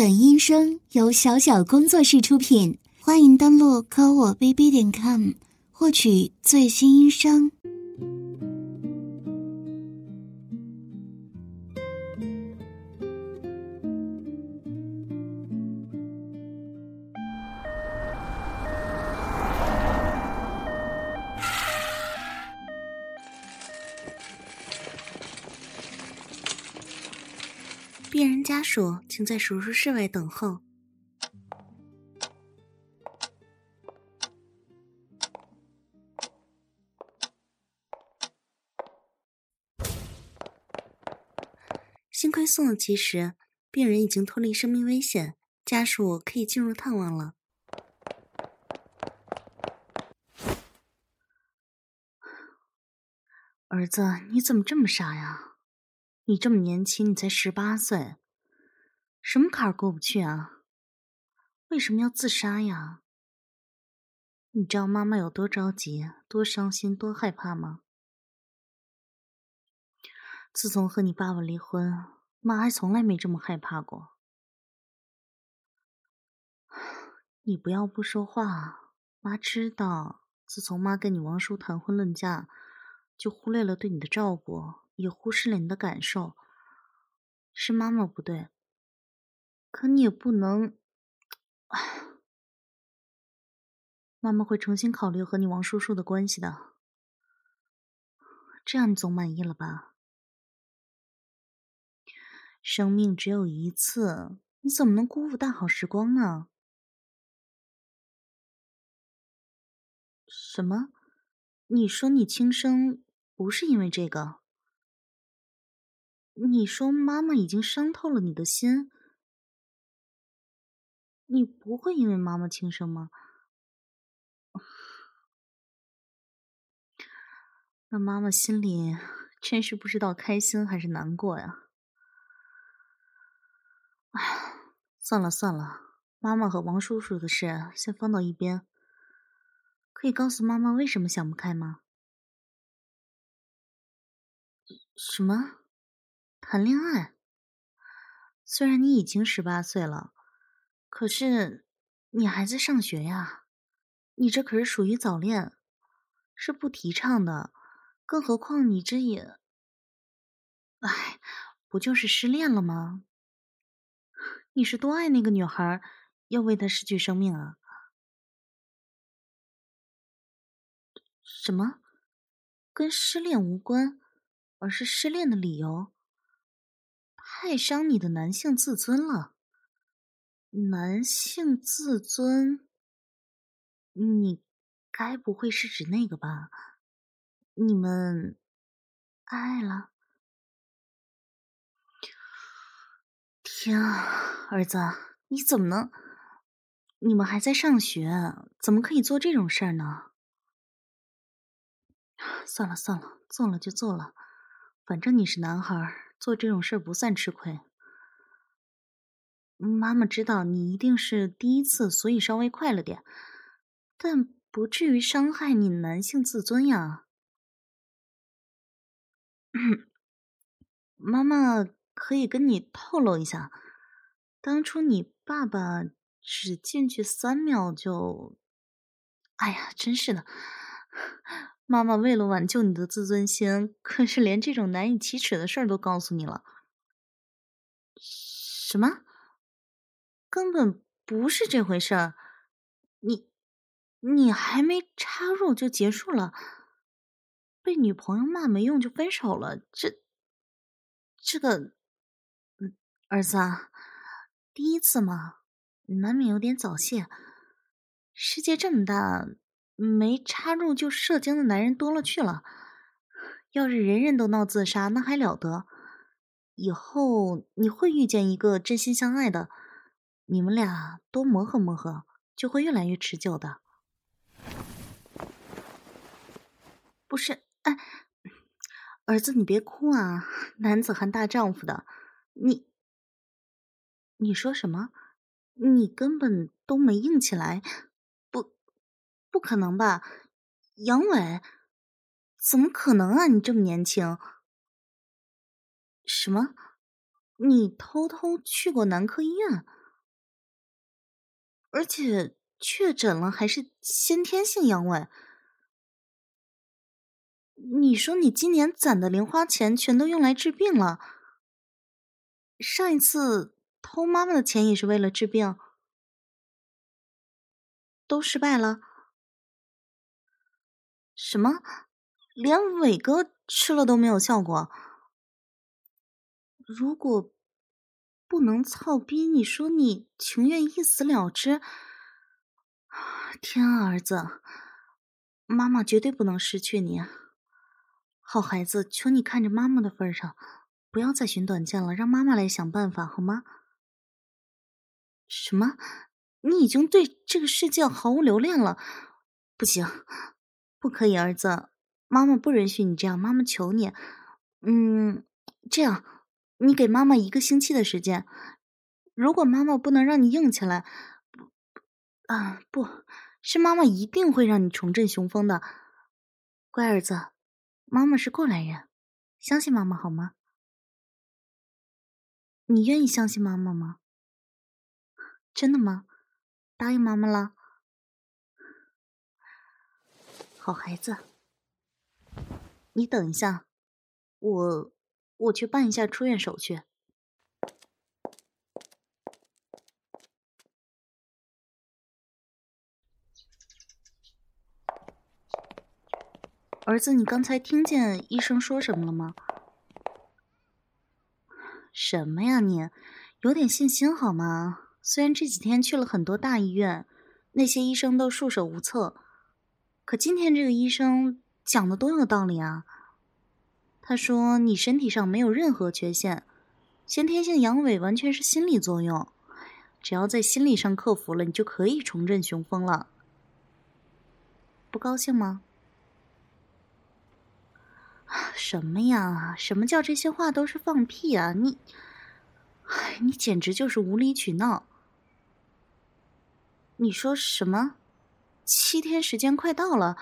本音声由小小工作室出品，欢迎登录科我 bb 点 com 获取最新音声。属，请在手术室外等候。幸亏送的及时，病人已经脱离生命危险，家属可以进入探望了。儿子，你怎么这么傻呀？你这么年轻，你才十八岁，什么坎儿过不去啊？为什么要自杀呀？你知道妈妈有多着急、多伤心、多害怕吗？自从和你爸爸离婚，妈还从来没这么害怕过。你不要不说话，妈知道，自从妈跟你王叔谈婚论嫁，就忽略了对你的照顾。也忽视了你的感受，是妈妈不对。可你也不能，妈妈会重新考虑和你王叔叔的关系的。这样你总满意了吧？生命只有一次，你怎么能辜负大好时光呢？什么？你说你轻生不是因为这个？你说妈妈已经伤透了你的心，你不会因为妈妈轻生吗？那妈妈心里真是不知道开心还是难过呀！哎，算了算了，妈妈和王叔叔的事先放到一边。可以告诉妈妈为什么想不开吗？什么？谈恋爱，虽然你已经十八岁了，可是你还在上学呀。你这可是属于早恋，是不提倡的。更何况你这也……哎，不就是失恋了吗？你是多爱那个女孩，要为她失去生命啊？什么？跟失恋无关，而是失恋的理由？太伤你的男性自尊了，男性自尊，你该不会是指那个吧？你们爱了？天啊，儿子，你怎么能？你们还在上学，怎么可以做这种事儿呢？算了算了，做了就做了，反正你是男孩。做这种事儿不算吃亏。妈妈知道你一定是第一次，所以稍微快了点，但不至于伤害你男性自尊呀。妈妈可以跟你透露一下，当初你爸爸只进去三秒就……哎呀，真是的。妈妈为了挽救你的自尊心，可是连这种难以启齿的事儿都告诉你了。什么？根本不是这回事儿。你，你还没插入就结束了，被女朋友骂没用就分手了。这，这个，嗯，儿子，啊，第一次嘛，难免有点早泄。世界这么大。没插入就射精的男人多了去了，要是人人都闹自杀，那还了得？以后你会遇见一个真心相爱的，你们俩多磨合磨合，就会越来越持久的。不是，哎，儿子，你别哭啊，男子汉大丈夫的，你，你说什么？你根本都没硬起来。不不可能吧，杨伟，怎么可能啊？你这么年轻，什么？你偷偷去过男科医院？而且确诊了还是先天性阳痿。你说你今年攒的零花钱全都用来治病了，上一次偷妈妈的钱也是为了治病，都失败了。什么？连伟哥吃了都没有效果？如果不能操逼，你说你情愿一死了之？天啊，儿子，妈妈绝对不能失去你。好孩子，求你看着妈妈的份上，不要再寻短见了，让妈妈来想办法好吗？什么？你已经对这个世界毫无留恋了？不行，不可以，儿子，妈妈不允许你这样，妈妈求你。嗯，这样，你给妈妈一个星期的时间，如果妈妈不能让你硬起来，啊，不是，妈妈一定会让你重振雄风的，乖儿子。妈妈是过来人，相信妈妈好吗？你愿意相信妈妈吗？真的吗？答应妈妈了？好孩子，你等一下，我我去办一下出院手续。儿子，你刚才听见医生说什么了吗？什么呀你？有点信心好吗？虽然这几天去了很多大医院，那些医生都束手无策，可今天这个医生讲的多有道理啊！他说你身体上没有任何缺陷，先天性阳痿完全是心理作用，只要在心理上克服了，你就可以重振雄风了。不高兴吗？什么呀？什么叫这些话都是放屁啊？你，你简直就是无理取闹！你说什么？七天时间快到了，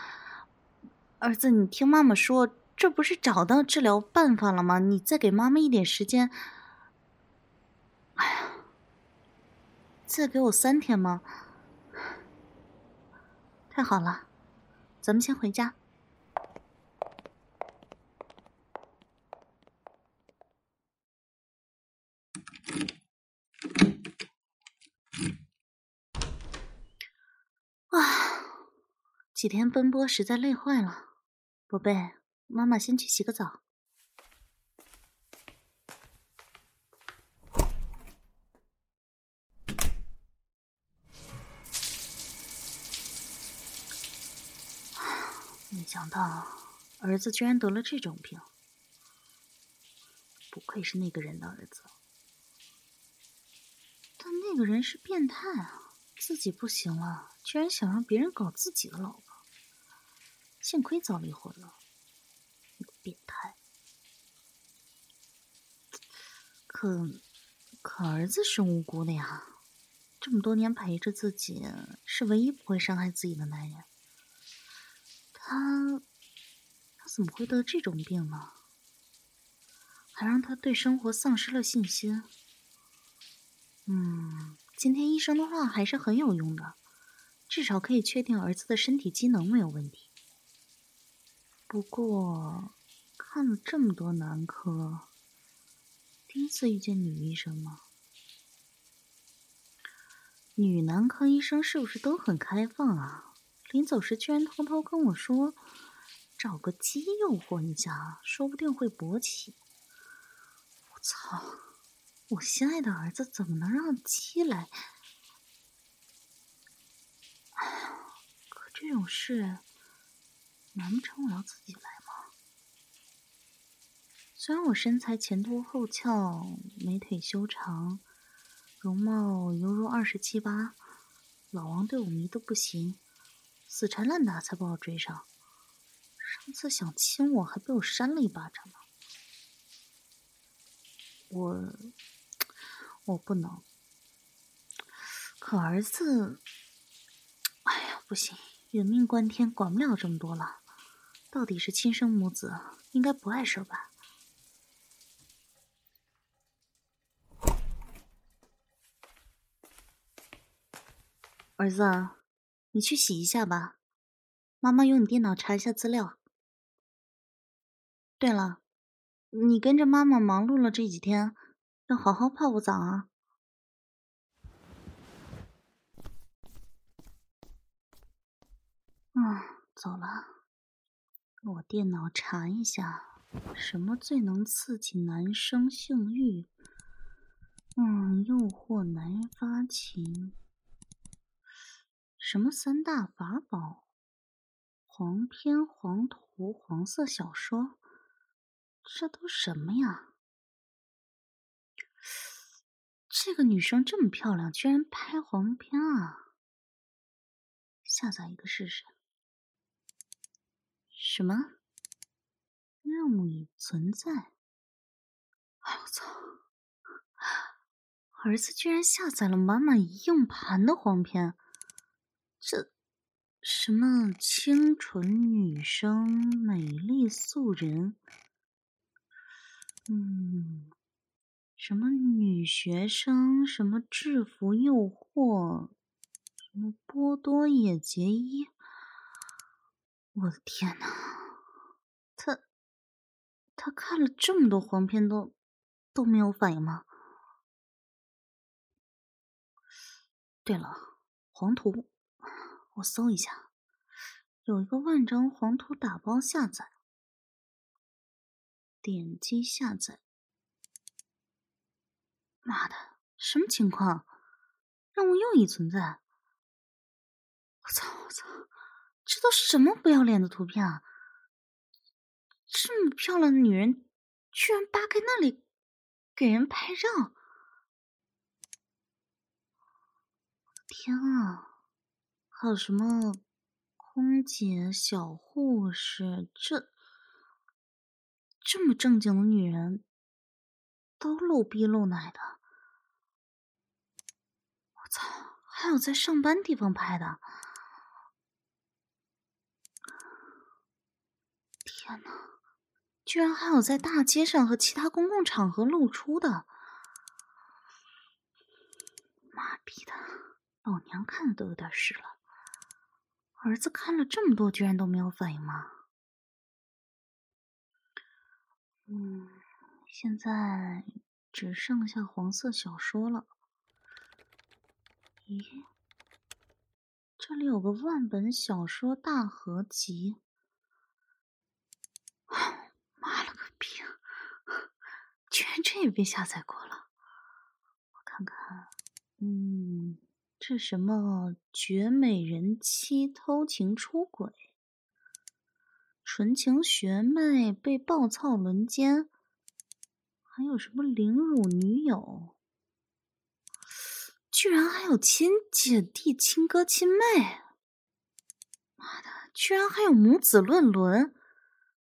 儿子，你听妈妈说，这不是找到治疗办法了吗？你再给妈妈一点时间。哎呀，再给我三天吗？太好了，咱们先回家。啊几天奔波，实在累坏了。宝贝，妈妈先去洗个澡。没想到儿子居然得了这种病，不愧是那个人的儿子。但那个人是变态啊，自己不行了，居然想让别人搞自己的老婆。幸亏早离婚了，变态。可可儿子是无辜的呀，这么多年陪着自己，是唯一不会伤害自己的男人。他他怎么会得这种病呢？还让他对生活丧失了信心。嗯，今天医生的话还是很有用的，至少可以确定儿子的身体机能没有问题。不过，看了这么多男科，第一次遇见女医生吗？女男科医生是不是都很开放啊？临走时居然偷偷跟我说，找个鸡诱惑一下，说不定会勃起。我操！我心爱的儿子怎么能让鸡来？可这种事……难不成我要自己来？虽然我身材前凸后翘，美腿修长，容貌犹如二十七八，老王对我迷得不行，死缠烂打才把我追上。上次想亲我还被我扇了一巴掌呢。我我不能，可儿子，哎呀，不行，人命关天，管不了这么多了。到底是亲生母子，应该不碍事吧？儿子，你去洗一下吧，妈妈用你电脑查一下资料。对了，你跟着妈妈忙碌了这几天，要好好泡个澡啊。嗯，走了。我电脑查一下，什么最能刺激男生性欲？嗯，诱惑男人发情。什么三大法宝？黄片、黄图、黄色小说，这都什么呀？这个女生这么漂亮，居然拍黄片啊！下载一个试试。什么？任务已存在？我操！儿子居然下载了满满一硬盘的黄片，这什么清纯女生、美丽素人，嗯，什么女学生，什么制服诱惑，什么波多野结衣。我的天呐，他他看了这么多黄片都都没有反应吗？对了，黄图，我搜一下，有一个万张黄图打包下载，点击下载。妈的，什么情况？任务又已存在？我操！我操！这都什么不要脸的图片啊！这么漂亮的女人，居然扒开那里给人拍照！天啊，还有什么空姐、小护士，这这么正经的女人，都露逼露奶的！我操，还有在上班地方拍的！天哪！居然还有在大街上和其他公共场合露出的！妈逼的，老娘看的都有点湿了。儿子看了这么多，居然都没有反应吗？嗯，现在只剩下黄色小说了。咦，这里有个万本小说大合集。妈了个逼！居然这也被下载过了。我看看，嗯，这什么绝美人妻偷情出轨，纯情学妹被暴操轮奸，还有什么凌辱女友？居然还有亲姐弟、亲哥、亲妹！妈的，居然还有母子乱伦！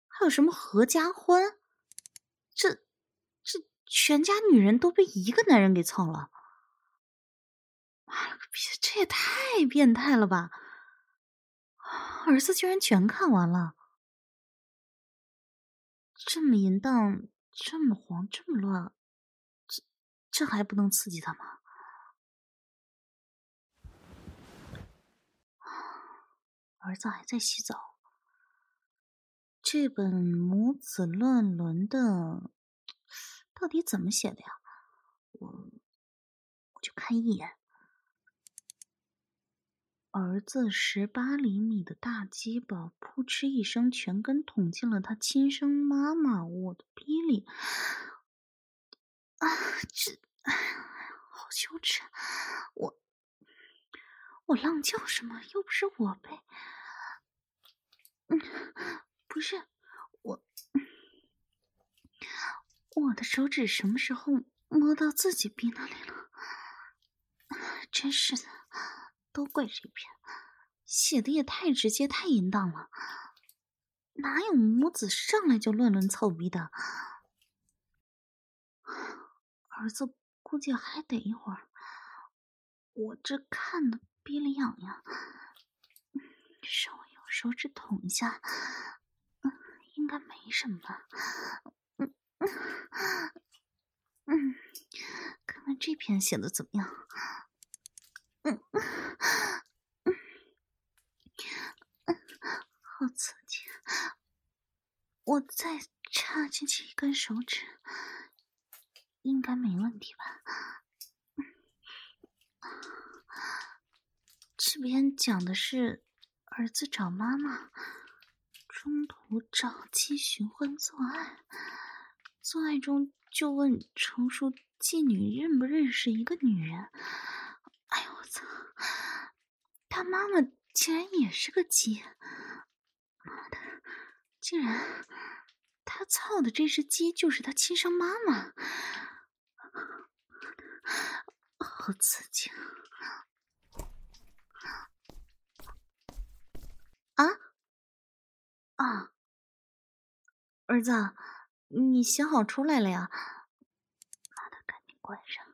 还有什么合家欢？这这全家女人都被一个男人给操了！这也太变态了吧！儿子居然全看完了，这么淫荡，这么黄，这么乱，这这还不能刺激他吗？儿子还在洗澡。这本母子乱伦的到底怎么写的呀？我我就看一眼。儿子十八厘米的大鸡巴，扑哧一声全根捅进了他亲生妈妈我的逼里！啊，这好羞耻！我我浪叫什么？又不是我被……嗯。不是我，我的手指什么时候摸到自己逼那里了？真是的，都怪这篇写的也太直接、太淫荡了，哪有母子上来就乱伦操逼的？儿子估计还得一会儿，我这看的逼里痒痒，稍微用手指捅一下。嗯应该没什么，嗯嗯嗯，看看这篇写的怎么样？嗯我再插进去一根手指，应该没问题吧？这边讲的是儿子找妈妈，中途找机寻欢作爱，作爱中就问成熟妓女认不认识一个女人。哎呦我操！他妈妈竟然也是个鸡！妈的，竟然操的这只鸡就是他亲生妈妈！好刺激！啊啊！儿子，你洗好出来了呀？妈的，赶紧关上！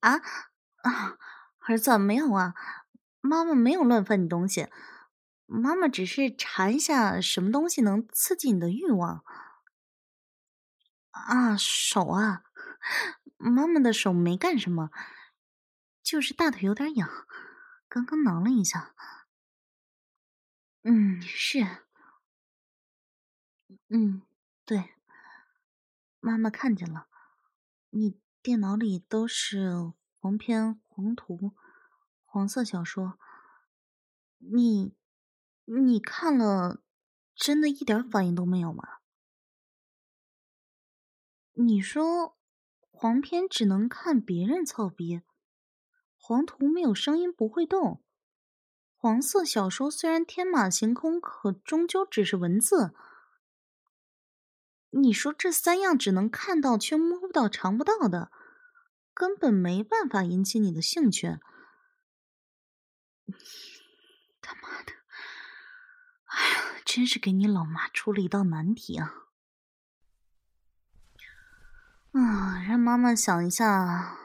啊啊！儿子，没有啊，妈妈没有乱翻你东西，妈妈只是查一下什么东西能刺激你的欲望。啊，手啊，妈妈的手没干什么，就是大腿有点痒，刚刚挠了一下。嗯，是，嗯，对，妈妈看见了，你电脑里都是黄片、黄图、黄色小说，你，你看了，真的一点反应都没有吗？你说黄片只能看别人操逼，黄图没有声音不会动。黄色小说虽然天马行空，可终究只是文字。你说这三样只能看到却摸不到、尝不到的，根本没办法引起你的兴趣。他妈的！真是给你老妈出了一道难题啊！啊，让妈妈想一下。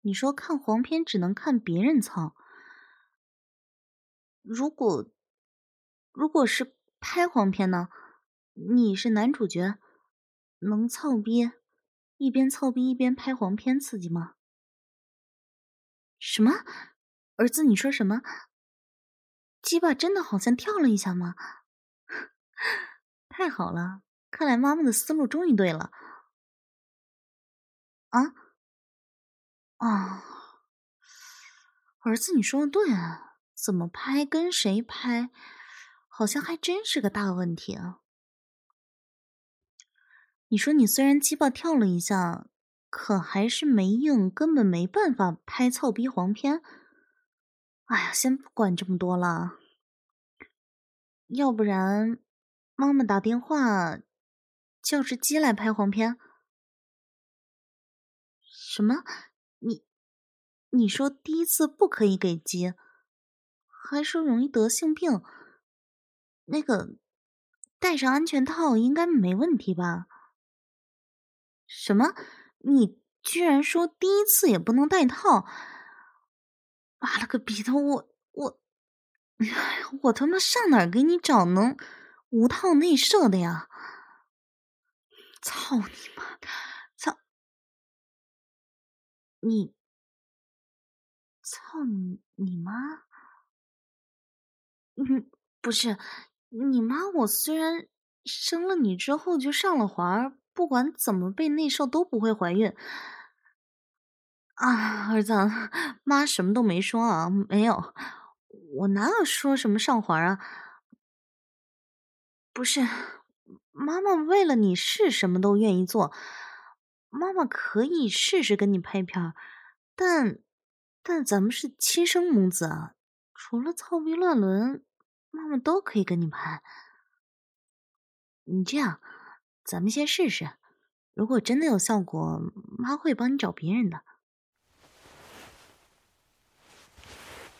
你说看黄片只能看别人操。如果，如果是拍黄片呢？你是男主角，能操逼，一边操逼一边拍黄片，刺激吗？什么？儿子，你说什么？鸡巴真的好像跳了一下吗？太好了，看来妈妈的思路终于对了。啊？啊，儿子，你说的对啊。怎么拍？跟谁拍？好像还真是个大问题啊！你说你虽然鸡巴跳了一下，可还是没硬，根本没办法拍操逼黄片。哎呀，先不管这么多了，要不然妈妈打电话叫只鸡来拍黄片。什么？你你说第一次不可以给鸡？还说容易得性病，那个戴上安全套应该没问题吧？什么？你居然说第一次也不能戴套？妈了个逼的！我我，我他妈上哪儿给你找能无套内射的呀？操你妈！操你！操你你妈！嗯，不是，你妈我虽然生了你之后就上了环，不管怎么被内射都不会怀孕。啊，儿子，妈什么都没说啊，没有，我哪有说什么上环啊？不是，妈妈为了你是什么都愿意做，妈妈可以试试跟你拍片，但但咱们是亲生母子啊。除了操逼乱伦，妈妈都可以跟你拍。你这样，咱们先试试。如果真的有效果，妈会帮你找别人的。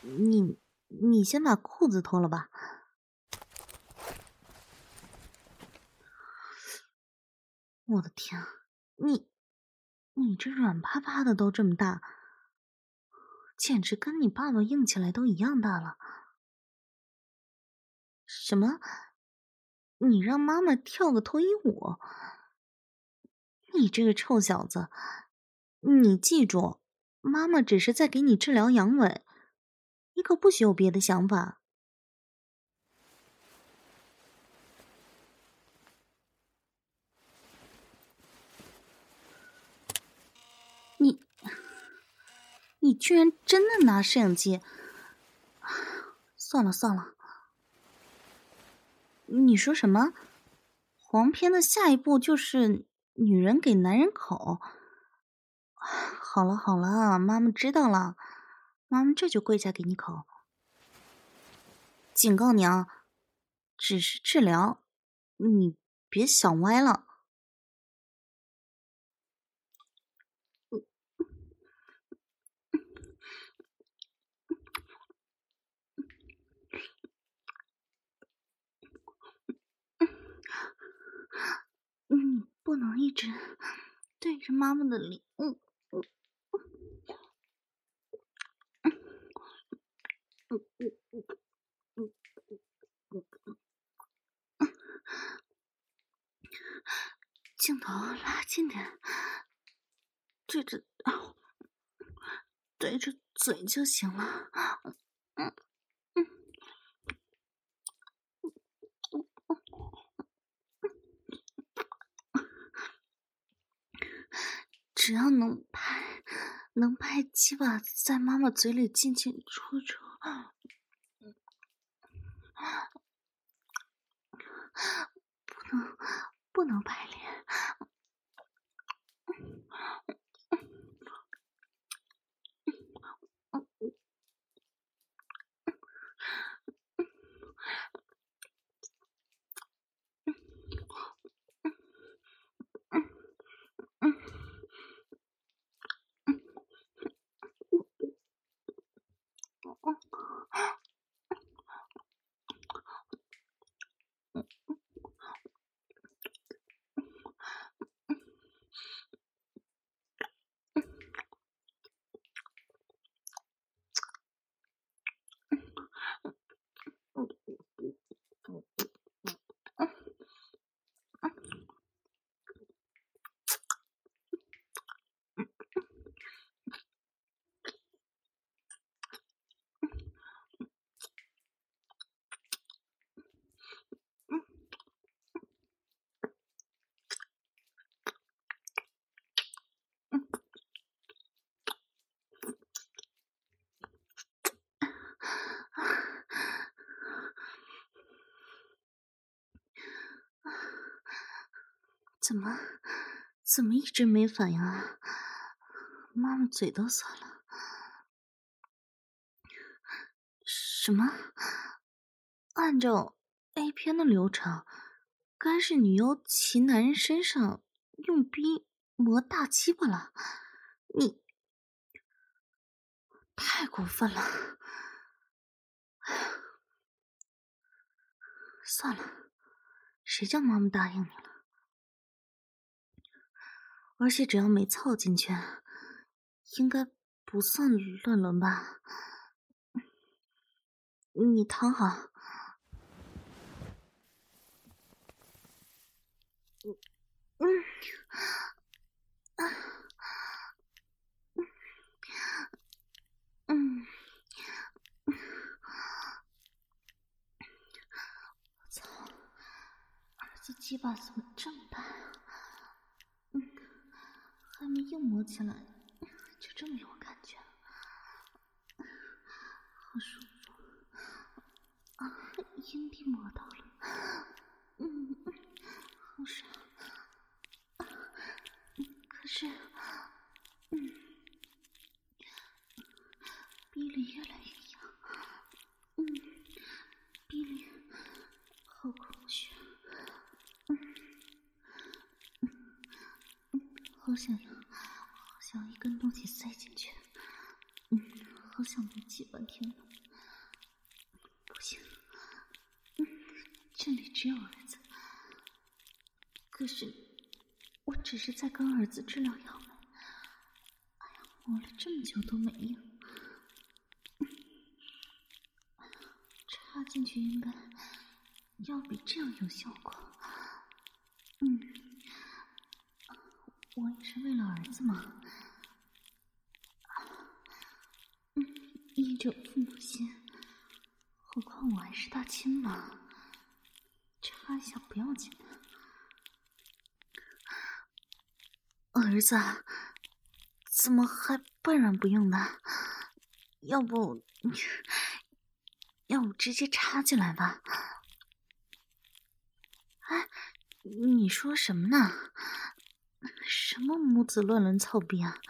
你，你先把裤子脱了吧。我的天，你，你这软趴趴的都这么大。简直跟你爸爸硬起来都一样大了！什么？你让妈妈跳个脱衣舞？你这个臭小子！你记住，妈妈只是在给你治疗阳痿，你可不许有别的想法。你居然真的拿摄影机？算了算了，你说什么？黄片的下一步就是女人给男人口。好了好了，妈妈知道了，妈妈这就跪下给你口。警告你啊，只是治疗，你别想歪了。你不能一直对着妈妈的脸。嗯嗯嗯嗯嗯嗯镜头拉近点，对着对着嘴就行了。嗯。只要能拍，能拍鸡巴在妈妈嘴里进进出出，不能不能拍脸。怎么，怎么一直没反应啊？妈妈嘴都酸了。什么？按照 A 片的流程，该是女优骑男人身上用冰磨大鸡巴了。你太过分了！算了，谁叫妈妈答应你了？而且只要没凑进去，应该不算乱伦吧？你躺好。嗯嗯嗯嗯，操！儿子鸡巴怎么这么大呀？还没硬磨起来，就这么有感觉，好舒服啊！阴蒂磨到了，嗯，好爽。可是，嗯，逼里越来越痒，嗯，逼里好空虚，嗯，好想要。塞进去，嗯，好想被挤半天呢。不行，嗯，这里只有儿子。可是，我只是在跟儿子治疗腰围。哎呀，磨了这么久都没用，插进去应该要比这样有效果。嗯，我也是为了儿子嘛。这父母心，何况我还是大亲妈，插一下不要紧的。儿子，怎么还半软不硬呢？要不，要不直接插进来吧？哎，你说什么呢？什么母子乱伦操逼啊！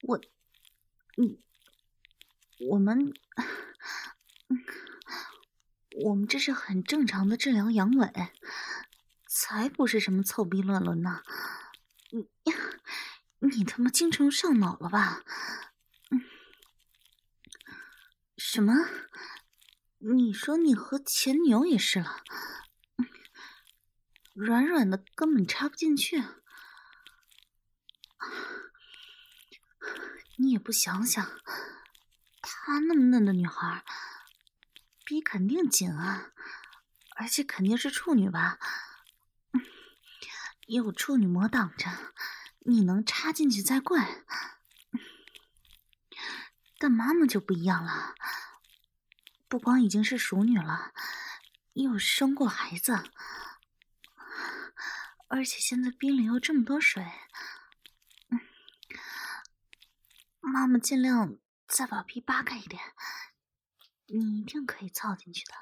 我，你，我们，我们这是很正常的治疗阳痿，才不是什么操逼乱伦呢！你，你他妈精虫上脑了吧？什么？你说你和前女友也是了？软软的根本插不进去，你也不想想，她那么嫩的女孩，逼肯定紧啊，而且肯定是处女吧？有处女膜挡着，你能插进去才怪。但妈妈就不一样了，不光已经是熟女了，又生过孩子。而且现在冰里又这么多水，妈妈尽量再把皮扒开一点，你一定可以操进去的。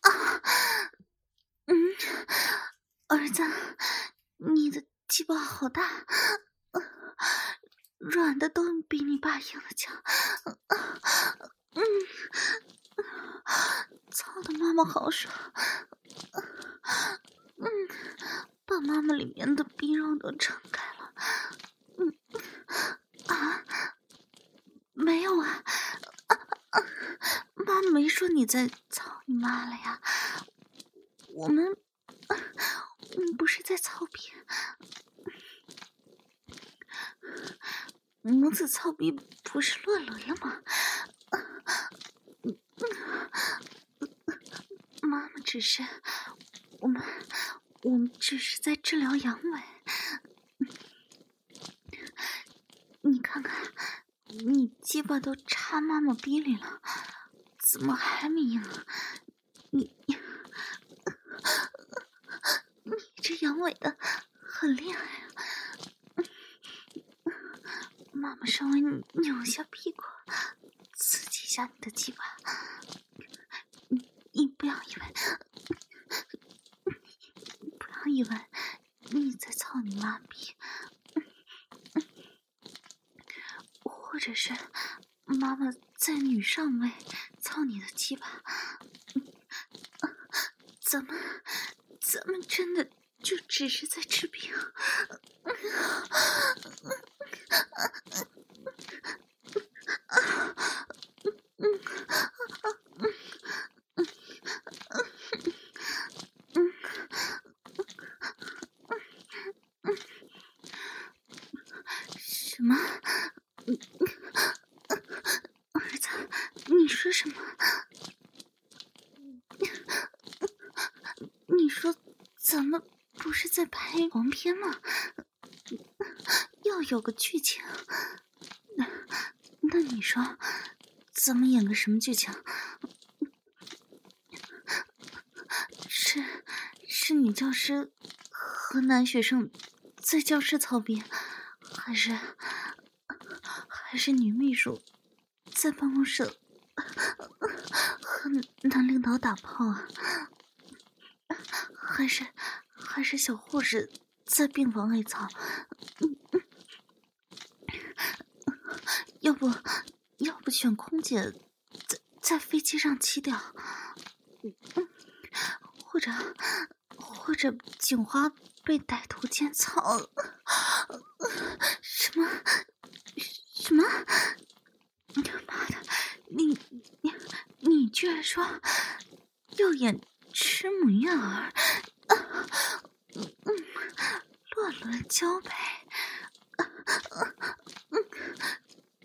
啊，嗯，儿子，你的鸡巴好大，软的都比你爸硬的强，嗯。操的妈妈好爽，嗯，把妈妈里面的逼肉都撑开了，嗯，啊，没有啊，妈没说你在操你妈了呀，我们，我们不是在操逼，母子操逼不是乱伦了吗？妈妈只是，我们，我们只是在治疗阳痿。你看看，你鸡巴都插妈妈逼里了，怎么还没硬？你，你这阳痿的很厉害啊！妈妈稍微扭一下屁股，刺激一下你的鸡巴。你不要以为，我以为你在操你妈逼，或者是妈妈在女上位操你的鸡巴，咱们咱们真的就只是在治病。有个剧情，那那你说，咱们演个什么剧情？是是女教师和男学生在教室操逼，还是还是女秘书在办公室和男领导打炮啊？还是还是小护士？在病房里操，要不要不选空姐在在飞机上气掉，或者或者警花被歹徒奸操，什么什么？你妈的，你你你居然说要演吃母婴儿？嗯乱伦交配，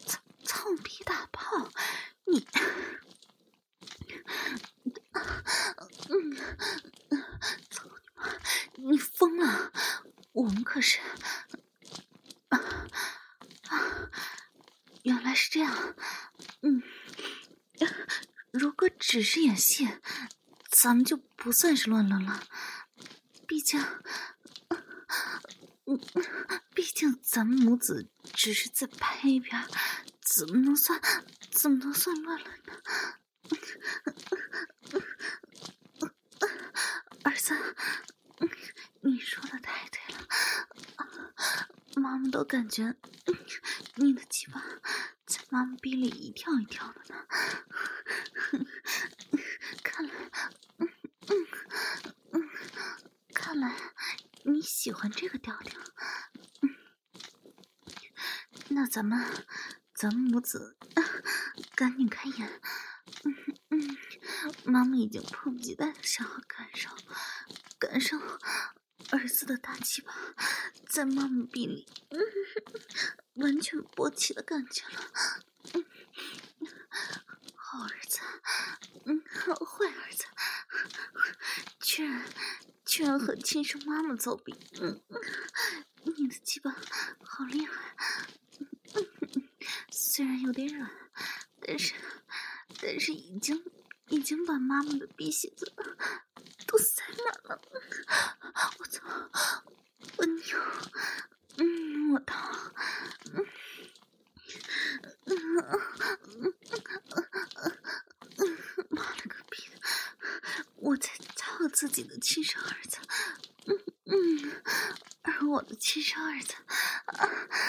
操操逼大炮，你，嗯，操你妈！你疯了？我们可是，啊啊，原来是这样。嗯，如果只是演戏，咱们就不算是乱伦了。毕竟，嗯，毕竟咱们母子只是在拍一边，怎么能算，怎么能算乱伦呢？儿子，你说的太对了，妈妈都感觉你的鸡巴在妈妈逼里一跳一跳的呢。看来，嗯嗯嗯，看来你喜欢这个调调。那咱们，咱们母子赶紧开眼。嗯嗯，妈妈已经迫不及待的想要感受，感受儿子的大鸡巴在妈妈臂里，嗯，完全勃起的感觉了。嗯，好儿子，嗯，好坏儿子，居然居然和亲生妈妈作比，嗯，你的鸡巴好厉害，虽然有点软，但是。但是已经已经把妈妈的鼻血子